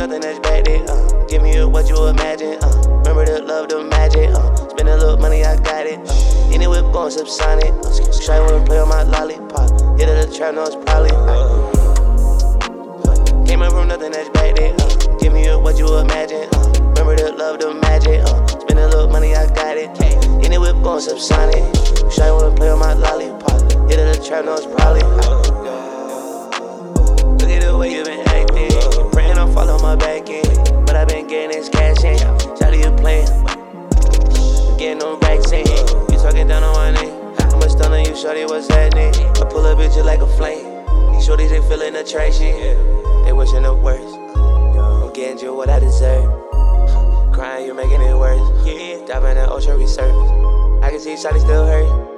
nothing that's back there. Uh, give me what you imagine. Uh, remember the love, the magic. Uh, spend a little money, I got it. Uh, any whip going subsonic. Uh, Shy wanna play on my lollipop. Hit it the trap, no, it's probably. Uh, came up from nothing that's back there. Uh, give me what you imagine. Uh, remember the love, the magic. Uh, spend a little money, I got it. Any whip going subsonic. Shy wanna play on my lollipop. Hit it the trap, no, it's probably. Uh, My back in. But i been getting this cash in. Shout you playing. You getting no racks in. You talking down on my name. I'm a stunner, you shorty, what's happening? I pull up bitch like a flame. These shorties, they feeling attraction. They wishing the worst. I'm getting you what I deserve. Crying, you're making it worse. Yeah, diving in the ocean resurface. I can see shawty still hurt.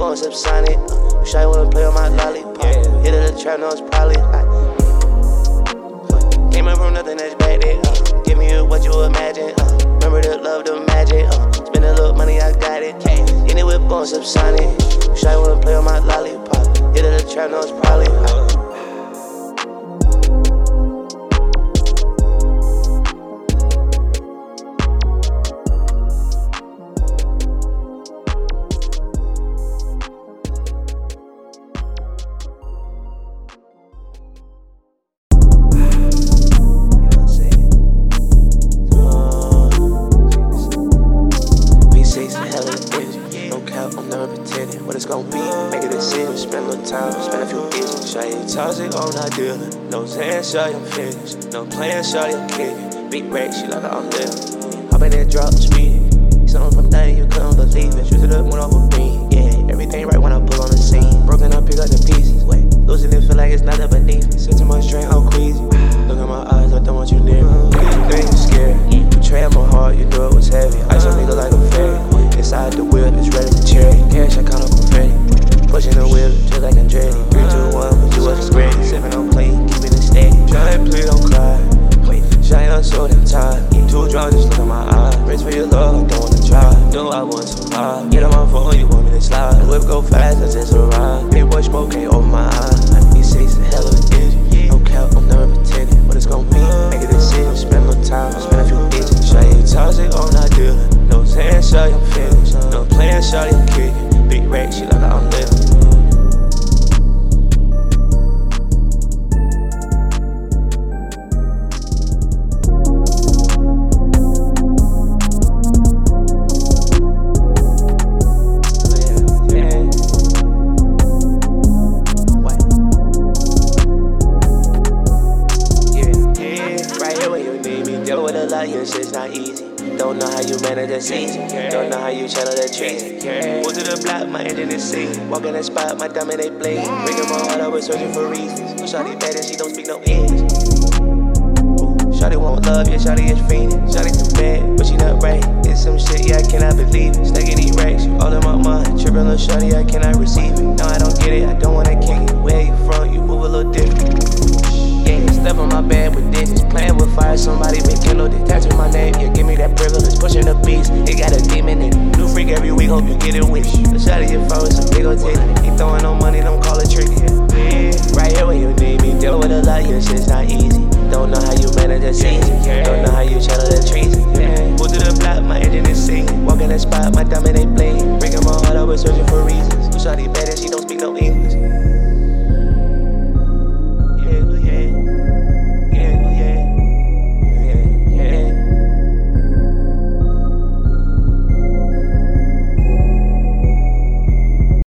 Whip going subsonic. Uh, shy wanna play on my lollipop. Hit it the trap, no, it's probably. Uh, came up from nothing that's back there. Uh, give me what you imagine. Uh, remember the love, the magic. Uh, spend a little money, I got it. Any whip going subsonic. Shy wanna play on my lollipop. Hit it the trap, no, it's probably. Uh, Spend little time, spend a few years. Show you toxic, oh, not dealing. No saying, you I'm finished. No playing, you I'm kidding. Big break, she like I'm living. Hop in that drop speed. Something from nothing, you couldn't believe it. Shoot it up, went off a beam. Yeah, everything right when I pull on the scene. Broken up, pick up the pieces. Wait, losing it, feel like it's nothing beneath me. Sit too much drink, Andretti. 3, 2, 1, but you wasn't ready. Sipping on clean, keeping it steady. Shine, please don't cry. Wait, shine, I'm so damn tired. Too drunk, just look at my eyes. Race for your love, I don't wanna try. No, I want to survive. Get on my phone, you want me to slide. The whip go fast, I just arrived. Big boy smoke ain't over my eyes. Like me say, some hell of an energy. No cap, I'm never pretending. What it's gonna be, make a decision. Spend a little time, spend a few digits. Show you toxic, oh, not dealing. No saying, you I'm finished. No playing, you I'm kicking. Big rack, she like I'm your shit's not easy. Don't know how you manage the season. Don't know how you channel the trees. Move to the block, my engine is seizing. Walk in the spot, my diamond they bleed. Breaking my heart, I was searching for reasons. Shawty bad and she don't speak no English. Shawty want love, yeah, Shawty is fiending. Shawty my bed with digits. Playing with fire, somebody been kindled. Detaching my name, yeah, give me that privilege. Pushing the beast, it got a demon in it. New freak every week, hope you get it with you. Shot of your phone, it's a big old tick. He throwing no money, don't call it tricky. Yeah, right here when you need me. Deal with a lot, your shit's not easy. Don't know how you manage the season. Don't know how you channel the trees. Move to the block, my engine is singing. Walk in the spot, my diamond they bleed. Breaking my heart,